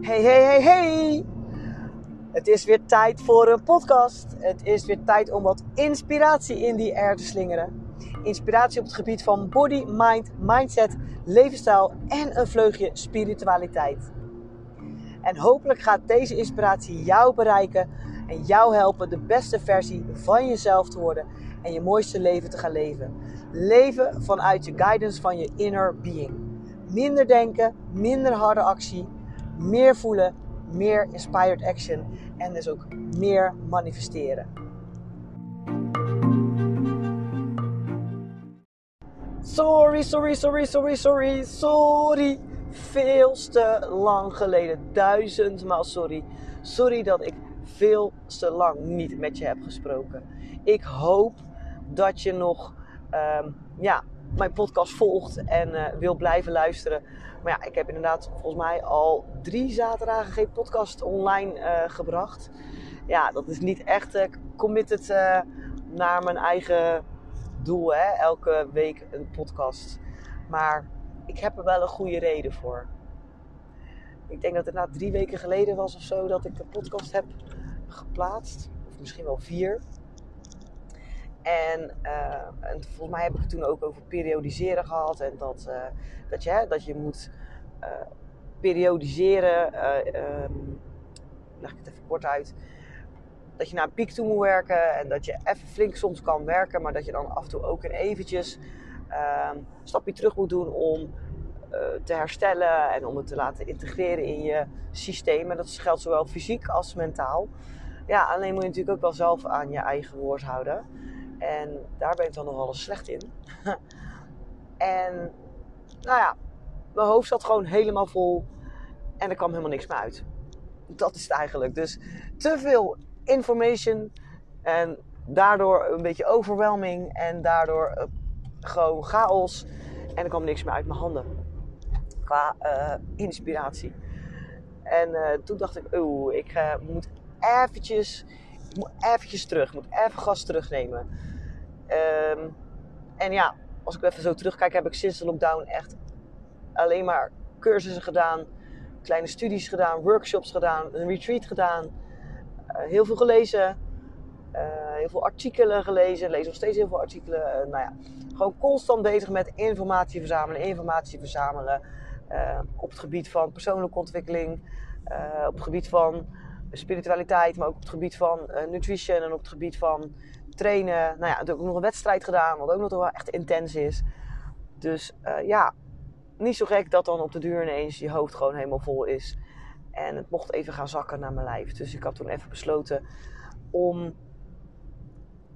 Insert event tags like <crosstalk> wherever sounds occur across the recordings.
Hey, hey, hey, hey! Het is weer tijd voor een podcast. Het is weer tijd om wat inspiratie in die air te slingeren. Inspiratie op het gebied van body, mind, mindset, levensstijl en een vleugje spiritualiteit. En hopelijk gaat deze inspiratie jou bereiken en jou helpen de beste versie van jezelf te worden en je mooiste leven te gaan leven. Leven vanuit je guidance van je inner being. Minder denken, minder harde actie, meer voelen, meer inspired action en dus ook meer manifesteren. Sorry, sorry, sorry, sorry, sorry, sorry. Veel te lang geleden. Duizendmaal sorry. Sorry dat ik veel te lang niet met je heb gesproken. Ik hoop dat je nog um, ja, mijn podcast volgt en uh, wil blijven luisteren. Maar ja, ik heb inderdaad volgens mij al drie zaterdagen geen podcast online uh, gebracht. Ja, dat is niet echt uh, committed naar mijn eigen doel. Hè? Elke week een podcast. Maar ik heb er wel een goede reden voor. Ik denk dat het na drie weken geleden was of zo dat ik een podcast heb geplaatst. Of misschien wel vier. En, uh, en, volgens mij heb ik het toen ook over periodiseren gehad. En dat, uh, dat, je, dat je moet uh, periodiseren. Um, leg ik het even kort uit. Dat je naar een piek toe moet werken. En dat je even flink soms kan werken. Maar dat je dan af en toe ook weer eventjes um, een stapje terug moet doen om te herstellen. En om het te laten integreren in je systeem. En dat geldt zowel fysiek als mentaal. Ja, alleen moet je natuurlijk ook wel zelf aan je eigen woord houden. En daar ben ik dan nog wel eens slecht in. <laughs> en nou ja, mijn hoofd zat gewoon helemaal vol. En er kwam helemaal niks meer uit. Dat is het eigenlijk. Dus te veel information. En daardoor een beetje overwhelming. En daardoor uh, gewoon chaos. En er kwam niks meer uit mijn handen. Qua uh, inspiratie. En uh, toen dacht ik, oeh, ik moet eventjes moet eventjes terug. Moet even gas terugnemen. Um, en ja, als ik even zo terugkijk, heb ik sinds de lockdown echt alleen maar cursussen gedaan, kleine studies gedaan, workshops gedaan, een retreat gedaan, uh, heel veel gelezen, uh, heel veel artikelen gelezen, lees nog steeds heel veel artikelen. Uh, nou ja, gewoon constant bezig met informatie verzamelen, informatie verzamelen op het gebied van persoonlijke ontwikkeling, op het gebied van spiritualiteit, maar ook op het gebied van nutrition en op het gebied van trainen. Nou ja, ook nog een wedstrijd gedaan, wat ook nog wel echt intens is. Dus uh, ja, niet zo gek dat dan op de duur ineens je hoofd gewoon helemaal vol is. En het mocht even gaan zakken naar mijn lijf. Dus ik had toen even besloten om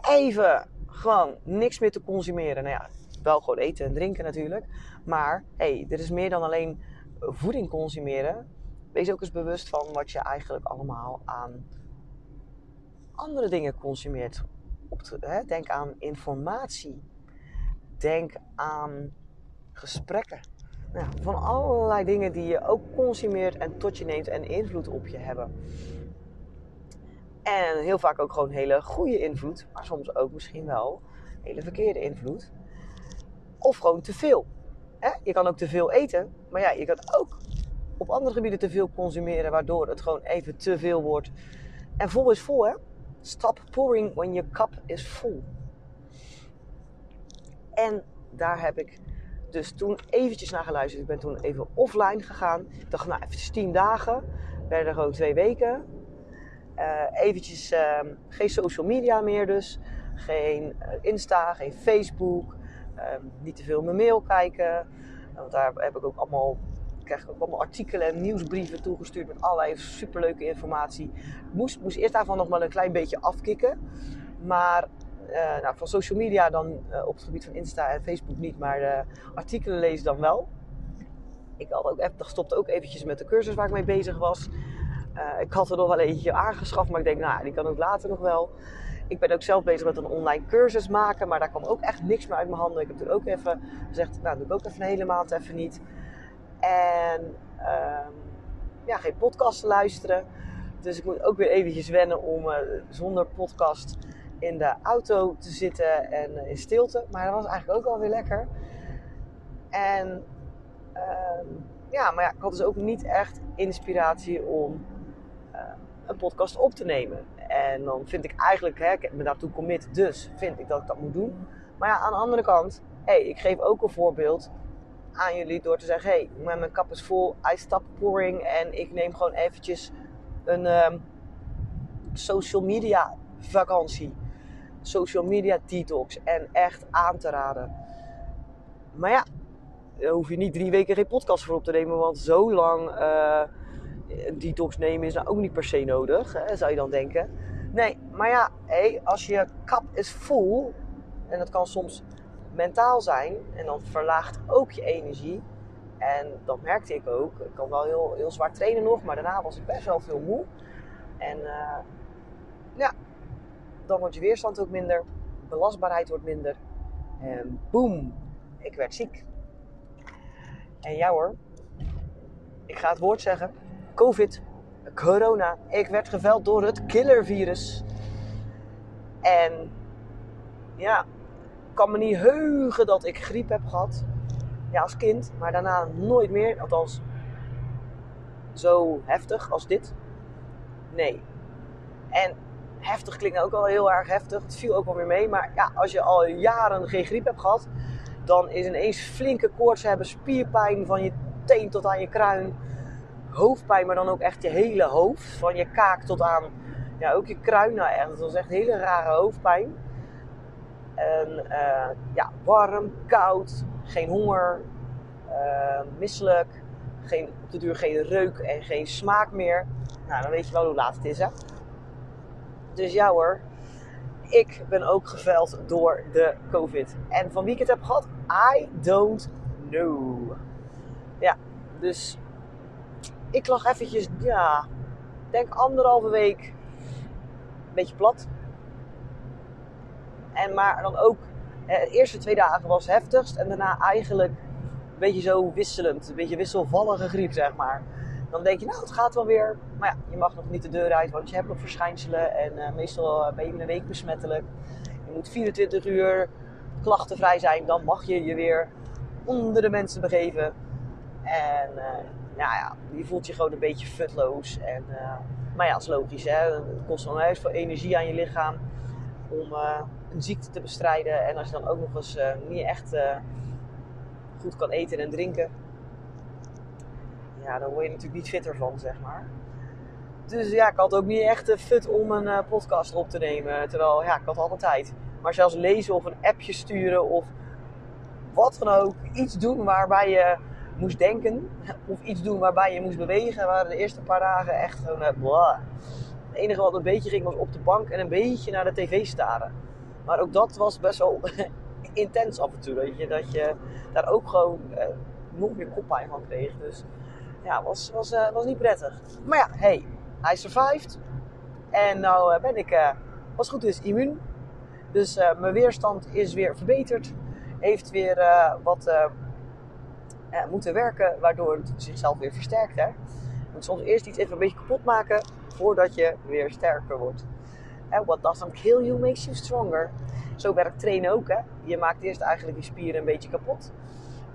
even gewoon niks meer te consumeren. Nou ja, wel gewoon eten en drinken natuurlijk. Maar hey, er is meer dan alleen voeding consumeren. Wees ook eens bewust van wat je eigenlijk allemaal aan andere dingen consumeert denk aan informatie. Denk aan gesprekken. Nou, van allerlei dingen die je ook consumeert en tot je neemt en invloed op je hebben. En heel vaak ook gewoon hele goede invloed, maar soms ook misschien wel hele verkeerde invloed. Of gewoon te veel. Je kan ook te veel eten, maar ja, je kan ook op andere gebieden te veel consumeren, waardoor het gewoon even te veel wordt. En vol is vol, hè? Stop pouring when your cup is full. En daar heb ik dus toen eventjes naar geluisterd. Ik ben toen even offline gegaan. Ik dacht, nou, even 10 dagen. Werden gewoon twee weken. Uh, eventjes uh, geen social media meer dus. Geen uh, Insta, geen Facebook. Ehm, niet te veel mijn mail kijken. Want daar heb ik ook allemaal krijg ik ook allemaal artikelen en nieuwsbrieven toegestuurd met allerlei superleuke informatie. Ik moest, moest eerst daarvan nog wel een klein beetje afkicken. Maar uh, nou, van social media dan uh, op het gebied van Insta en Facebook niet, maar uh, artikelen lezen dan wel. Ik had ook even, stopte ook eventjes met de cursus waar ik mee bezig was. ik had er nog wel eentje aangeschaft, maar ik denk, nou, die kan ook later nog wel. Ik ben ook zelf bezig met een online cursus maken, maar daar kwam ook echt niks meer uit mijn handen. Ik heb toen ook even gezegd, nou, doe ik ook even een hele maand even niet. En um, ja, geen podcast te luisteren. Dus ik moet ook weer eventjes wennen om uh, zonder podcast in de auto te zitten en uh, in stilte. Maar dat was eigenlijk ook wel weer lekker. En ehm, ja, maar ja, ik had dus ook niet echt inspiratie om eh, een podcast op te nemen. En dan vind ik eigenlijk, hè, ik heb me daartoe commit, dus vind ik dat ik dat moet doen. Maar ja, aan de andere kant, hey, ik geef ook een voorbeeld aan jullie door te zeggen: hey, mijn kap is vol, I stop pouring en ik neem gewoon eventjes een ehm, social media vakantie. Social media detox en echt aan te raden. Maar ja, daar hoef je niet drie weken geen podcast voor op te nemen, want zo lang uh, detox nemen is nou ook niet per se nodig, hè, zou je dan denken. Nee, maar ja, hey, als je kap is vol, en dat kan soms mentaal zijn, en dan verlaagt ook je energie. En dat merkte ik ook. Ik kan wel heel, heel zwaar trainen nog, maar daarna was ik best wel veel moe. En uh, ja, dan wordt je weerstand ook minder, belastbaarheid wordt minder. En boem, ik werd ziek. En ja hoor, ik ga het woord zeggen: COVID, corona. Ik werd geveld door het killervirus. En ja, kan me niet heugen dat ik griep heb gehad. Ja, als kind, maar daarna nooit meer. Althans, zo heftig als dit. Nee. En heftig klinkt ook al heel erg heftig. Het viel ook wel weer mee. Maar ja, als je al jaren geen griep hebt gehad, dan is ineens flinke koorts hebben, spierpijn van je teen tot aan je kruin, hoofdpijn, maar dan ook echt je hele hoofd, van je kaak tot aan, ja, ook je kruin. Nou echt, dat was echt hele rare hoofdpijn. En uh, ja, warm, koud, geen honger, uh, misselijk, geen, op de duur geen reuk en geen smaak meer. Nou, dan weet je wel hoe laat het is, hè? Dus ja hoor, ik ben ook geveld door de COVID. En van wie ik het heb gehad, I don't know. Ja, dus ik lag eventjes, ja, denk anderhalve week een beetje plat. En maar dan ook, de eerste twee dagen was heftigst en daarna eigenlijk een beetje zo wisselend. Een beetje wisselvallige griep, zeg maar. Dan denk je, nou, het gaat wel weer. Maar ja, je mag nog niet de deur uit, want je hebt nog verschijnselen. En uh, meestal ben je in een week besmettelijk. Je moet 24 uur klachtenvrij zijn. Dan mag je je weer onder de mensen begeven. En uh, nou ja, je voelt je gewoon een beetje futloos. En, maar ja, dat is logisch. Hè? Het kost dan heel veel energie aan je lichaam om een ziekte te bestrijden. En als je dan ook nog eens niet echt goed kan eten en drinken ja, daar word je natuurlijk niet fitter van, zeg maar. Dus ja, ik had ook niet echt de fut om een uh, podcast op te nemen. Terwijl, ja, ik had altijd tijd. Maar zelfs lezen of een appje sturen of wat dan ook. Iets doen waarbij je moest denken. Of iets doen waarbij je moest bewegen. Waren de eerste paar dagen echt gewoon uh, Het enige wat een beetje ging was op de bank en een beetje naar de tv staren. Maar ook dat was best wel <laughs> intens af en toe. Dat je, dat je daar ook gewoon uh, nog meer koppijn van kreeg. Dus ja, was, was, uh, was niet prettig. Maar ja, hey, hij survived. En nou uh, ben ik, uh, goed is, immuun. Dus mijn weerstand is weer verbeterd. Heeft weer wat moeten werken, waardoor het zichzelf weer versterkt. Hè? Je moet soms eerst iets even een beetje kapot maken voordat je weer sterker wordt. What doesn't kill you makes you stronger. Zo werkt trainen ook. Hè? Je maakt eerst eigenlijk die spieren een beetje kapot.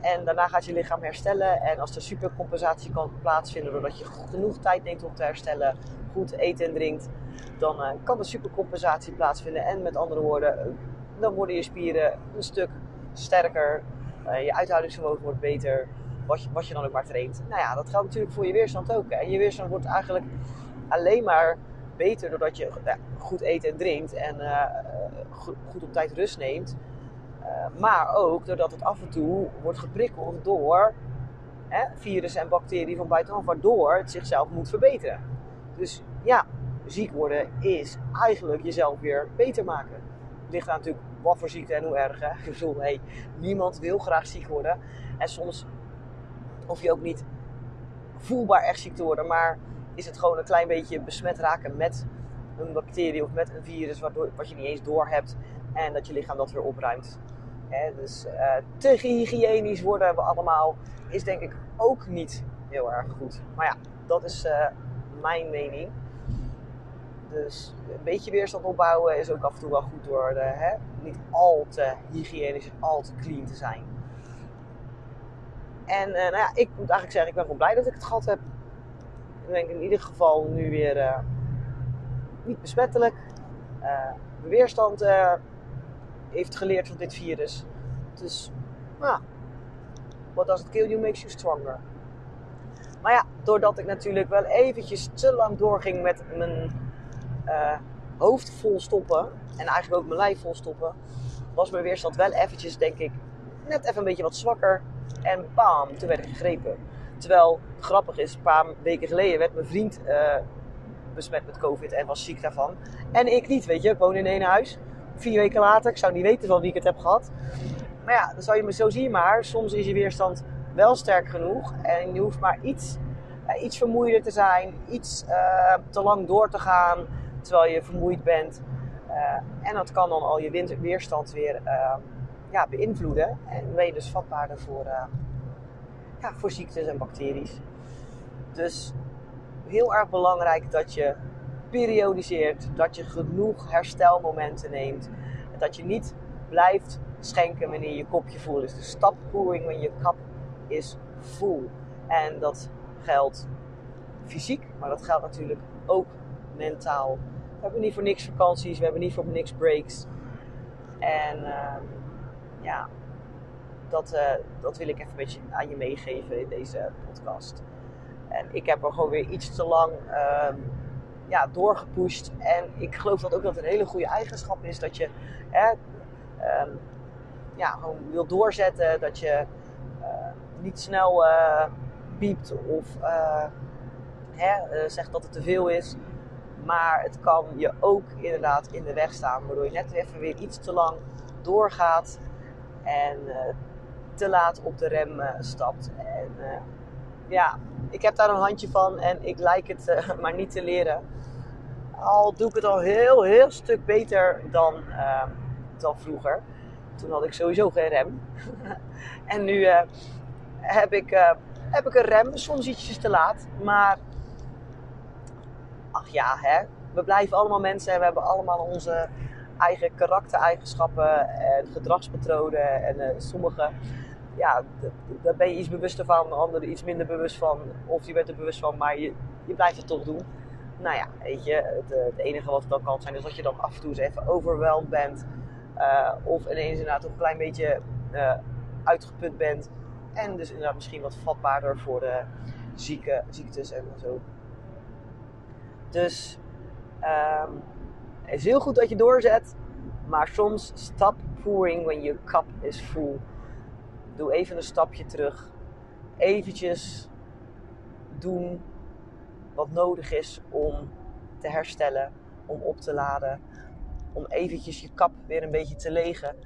En daarna gaat je lichaam herstellen. En als er supercompensatie kan plaatsvinden doordat je genoeg tijd neemt om te herstellen, goed eten en drinkt, dan uh, kan de supercompensatie plaatsvinden. En met andere woorden, dan worden je spieren een stuk sterker. Uh, je uithoudingsvermogen wordt beter. Wat je, wat je dan ook maar traint. Nou ja, dat geldt natuurlijk voor je weerstand ook. En je weerstand wordt eigenlijk alleen maar beter doordat je goed eet en drinkt. En goed, goed op tijd rust neemt. Uh, maar ook doordat het af en toe wordt geprikkeld door hè, virussen en bacteriën van buitenaf, waardoor het zichzelf moet verbeteren. Dus ja, ziek worden is eigenlijk jezelf weer beter maken. Het ligt aan natuurlijk wat voor ziekte en hoe erg. Hè? <laughs> Ik bedoel, hey, niemand wil graag ziek worden. En soms hoef je ook niet voelbaar echt ziek te worden, maar is het gewoon een klein beetje besmet raken met een bacterie of met een virus, waardoor, wat je niet eens door hebt. En dat je lichaam dat weer opruimt. Dus uh, te hygiënisch worden we allemaal is denk ik ook niet heel erg goed. Maar ja, dat is uh, mijn mening. Dus een beetje weerstand opbouwen is ook af en toe wel goed door hè, niet al te hygiënisch en al te clean te zijn. En uh, nou ja, ik moet eigenlijk zeggen, ik ben gewoon blij dat ik het gehad heb. Ik denk in ieder geval nu weer uh, niet besmettelijk. Uh, de weerstand heeft geleerd van dit virus. Dus, what does it kill you makes you stronger. Maar ja, doordat ik natuurlijk wel eventjes te lang doorging met mijn hoofd vol stoppen en eigenlijk ook mijn lijf vol stoppen, was mijn weerstand wel eventjes, denk ik, net even een beetje wat zwakker. En bam, toen werd ik gegrepen. Terwijl, grappig is, een paar weken geleden werd mijn vriend uh, besmet met COVID en was ziek daarvan. En ik niet, weet je. Ik woon in één huis. Vier weken later, ik zou niet weten van wie ik het heb gehad. Maar ja, dan zou je me zo zien maar. Soms is je weerstand wel sterk genoeg. En je hoeft maar iets, uh, iets vermoeider te zijn. Iets uh, te lang door te gaan terwijl je vermoeid bent. en dat kan dan al je weerstand weer ja, beïnvloeden. En ben je dus vatbaarder voor, voor ziektes en bacteriën. Dus heel erg belangrijk dat je periodiseert, dat je genoeg herstelmomenten neemt. Dat je niet blijft schenken wanneer je kopje vol is. Dus stop when your cup is full. En dat geldt fysiek, maar dat geldt natuurlijk ook mentaal. We hebben niet voor niks vakanties, we hebben niet voor niks breaks. En uh, ja, dat, uh, dat wil ik even een beetje aan je meegeven in deze podcast. En ik heb er gewoon weer iets te lang uh, ja, doorgepusht. En ik geloof dat ook dat een hele goede eigenschap is. Dat je hè, uh, ja, gewoon wil doorzetten. Dat je uh, niet snel uh, piept of hè, zegt dat het te veel is. Maar het kan je ook inderdaad in de weg staan. Waardoor je net even weer iets te lang doorgaat. En te laat op de rem uh, stapt. En uh, ja, ik heb daar een handje van en ik lijk het <laughs> maar niet te leren. Al doe ik het al heel, heel stuk beter dan, dan vroeger. Toen had ik sowieso geen rem. <laughs> en nu heb, ik, heb ik een rem, soms ietsjes te laat. Maar ach ja, hè, we blijven allemaal mensen en we hebben allemaal onze eigen karaktereigenschappen en gedragspatronen. En uh, sommige, ja, daar ben je iets bewuster van, anderen iets minder bewust van. Of je bent er bewust van, maar je, je blijft het toch doen. Nou ja, weet je, het, eh, het enige wat het dan kan zijn is dat je dan af en toe eens even overweldigd bent. Uh, of ineens inderdaad een klein beetje uh, uitgeput bent. En dus inderdaad misschien wat vatbaarder voor de zieke, ziektes en zo. Dus um, het is heel goed dat je doorzet, maar soms stop pouring when your cup is full. Doe even een stapje terug. Eventjes doen wat nodig is om te herstellen, om op te laden, om eventjes je kap weer een beetje te legen.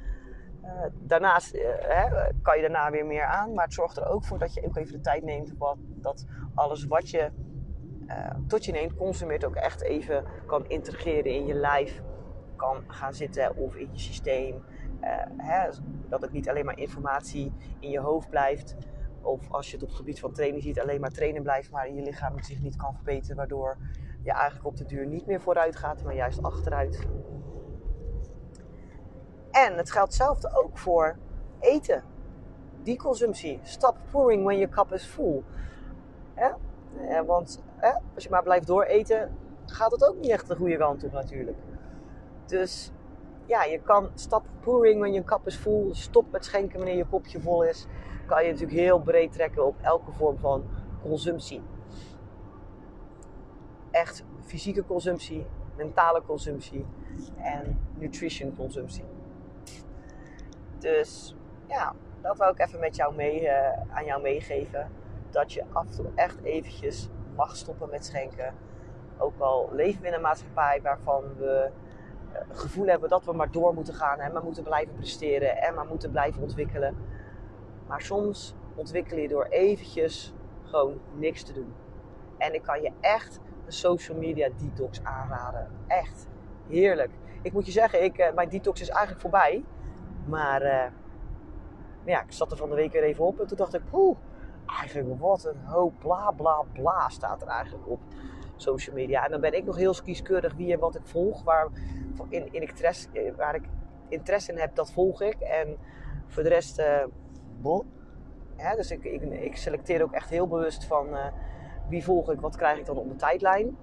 Uh, daarnaast uh, hè, kan je daarna weer meer aan, maar het zorgt er ook voor dat je ook even de tijd neemt wat, dat alles wat je uh, tot je neemt, consumeert ook echt even kan integreren in je lijf. Kan gaan zitten of in je systeem. Uh, hè, dat het niet alleen maar informatie in je hoofd blijft. Of als je het op het gebied van trainen ziet, alleen maar trainen blijft, maar je lichaam zich niet kan verbeteren. Waardoor je eigenlijk op de duur niet meer vooruit gaat, maar juist achteruit. En het geldt hetzelfde ook voor eten. Die consumptie. Stop pouring when your cup is full. Eh, want als je maar blijft dooreten, gaat het ook niet echt de goede kant op natuurlijk. Dus ja, je kan stop pouring wanneer je kap is vol. Stop met schenken wanneer je kopje vol is. Kan je natuurlijk heel breed trekken op elke vorm van consumptie. Echt fysieke consumptie, mentale consumptie en nutrition consumptie. Dus ja, dat wil ik even met jou mee, uh, aan jou meegeven dat je af en toe echt eventjes mag stoppen met schenken. Ook al leven we in een maatschappij waarvan we eh, gevoel hebben dat we maar door moeten gaan en maar moeten blijven presteren en maar moeten blijven ontwikkelen. Maar soms ontwikkel je door eventjes gewoon niks te doen. En ik kan je echt een social media detox aanraden. Echt heerlijk. Ik moet je zeggen, ik, eh, mijn detox is eigenlijk voorbij. Maar uh, ja, ik zat er van de week weer even op en toen dacht ik, poeh, eigenlijk wat een hoop bla bla bla staat er eigenlijk op social media. En dan ben ik nog heel kieskeurig wie en wat ik volg. Waar, in, in interesse, waar ik interesse in heb, dat volg ik. En voor de rest, uh, Hè? Dus ik, ik, ik, selecteer ook echt heel bewust van wie volg ik, wat krijg ik dan op de tijdlijn.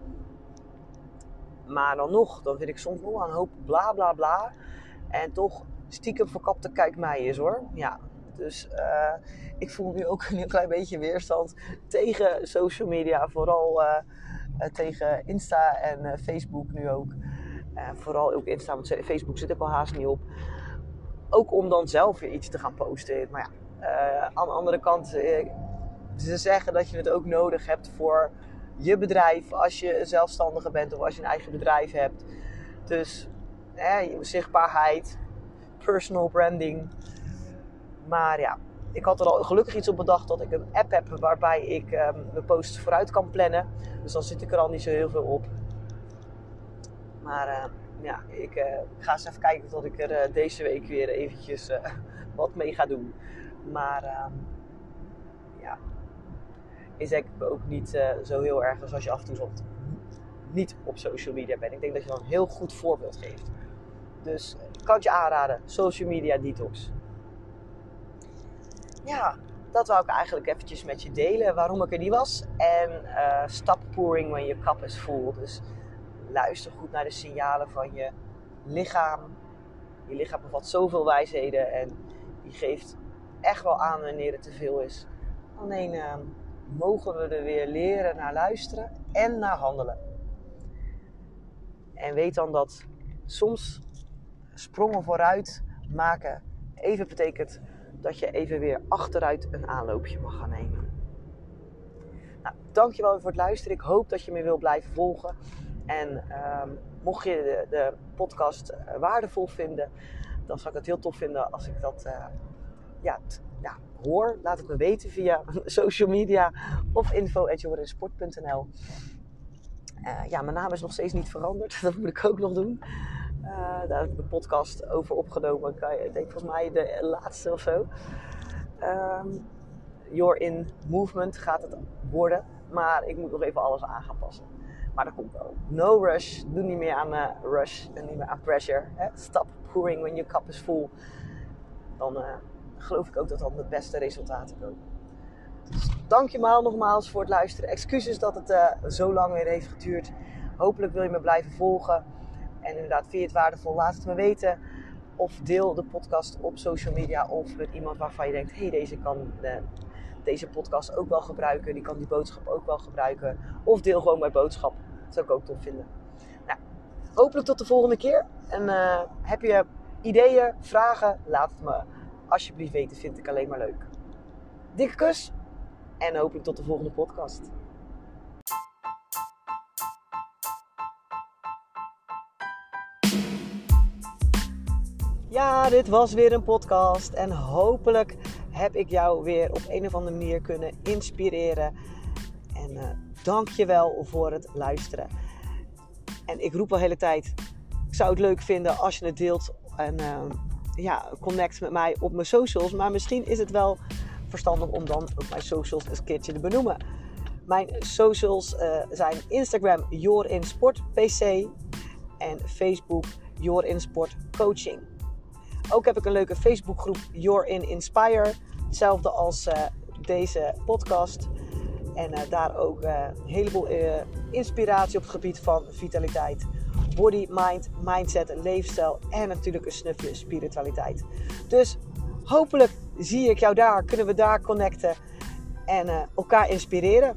Maar dan nog, dan vind ik soms nog een hoop bla bla bla. En toch stiekem verkapte kijk mij is hoor. Ja, dus uh, ik voel nu ook een klein beetje weerstand tegen social media. Vooral uh, tegen Insta en Facebook nu ook. vooral ook Insta, want Facebook zit er wel haast niet op. Ook om dan zelf weer iets te gaan posten. Maar ja, aan de andere kant, ze zeggen dat je het ook nodig hebt voor je bedrijf. Als je zelfstandige bent of als je een eigen bedrijf hebt. Dus zichtbaarheid, personal branding. Maar ja, ik had er al gelukkig iets op bedacht dat ik een app heb waarbij ik um, mijn posts vooruit kan plannen. Dus dan zit ik er al niet zo heel veel op. Maar uh, ja, ik uh, ga eens even kijken of ik er uh, deze week weer eventjes <laughs> wat mee ga doen. Maar ehm, ja, is ik ook niet zo heel erg als je af en toe niet op social media bent. Ik denk dat je dan een heel goed voorbeeld geeft. Dus ik kan het je aanraden, social media detox ja, dat wou ik eigenlijk eventjes met je delen waarom ik er niet was. En uh, stop pouring when your cup is full. Dus luister goed naar de signalen van je lichaam. Je lichaam bevat zoveel wijsheden en die geeft echt wel aan wanneer het te veel is. Alleen uh, mogen we er weer leren naar luisteren en naar handelen. En weet dan dat soms sprongen vooruit maken even betekent dat je even weer achteruit een aanloopje mag gaan nemen. Nou, dankjewel voor het luisteren. Ik hoop dat je me wil blijven volgen. En ehm, mocht je de, de podcast uh, waardevol vinden, dan zou ik het heel tof vinden als ik dat uh, ja, hoor. Laat het me weten via <laughs> social media of info.jorinsport.nl. Uh, ja, mijn naam is nog steeds niet veranderd. <laughs> Dat moet ik ook nog doen. Uh, daar heb ik een podcast over opgenomen. Ik denk volgens mij de laatste of zo. Um, You're in Movement gaat het worden. Maar ik moet nog even alles aan gaan passen. Maar dat komt wel. No rush. Doe niet meer aan uh, rush en niet meer aan pressure. Hè? Stop pouring when your cup is full. Dan uh, geloof ik ook dat dan de beste resultaten komen. Dus dankjewel nogmaals voor het luisteren. Excuses dat het zo lang weer heeft geduurd. Hopelijk wil je me blijven volgen. En inderdaad, vind je het waardevol? Laat het me weten. Of deel de podcast op social media of met iemand waarvan je denkt: hey, deze kan de, deze podcast ook wel gebruiken. Die kan die boodschap ook wel gebruiken. Of deel gewoon mijn boodschap. Dat zou ik ook tof vinden. Nou, hopelijk tot de volgende keer. En uh, heb je ideeën, vragen? Laat het me alsjeblieft weten. Vind ik alleen maar leuk. Dikke kus. En hopelijk tot de volgende podcast. Ja, dit was weer een podcast. En hopelijk heb ik jou weer op een of andere manier kunnen inspireren. En uh, dank je wel voor het luisteren. En ik roep al hele tijd: ik zou het leuk vinden als je het deelt. En uh, ja, connect met mij op mijn socials. Maar misschien is het wel verstandig om dan ook mijn socials een keertje te benoemen. Mijn socials uh, zijn Instagram YourInSportPC en Facebook YourInSportCoaching. Coaching. Ook heb ik een leuke Facebookgroep You're in Inspire. Hetzelfde als uh, deze podcast. En uh, daar ook uh, een heleboel inspiratie op het gebied van vitaliteit. Body, mind, mindset, leefstijl en natuurlijk een snufje spiritualiteit. Dus hopelijk zie ik jou daar, kunnen we daar connecten en elkaar inspireren.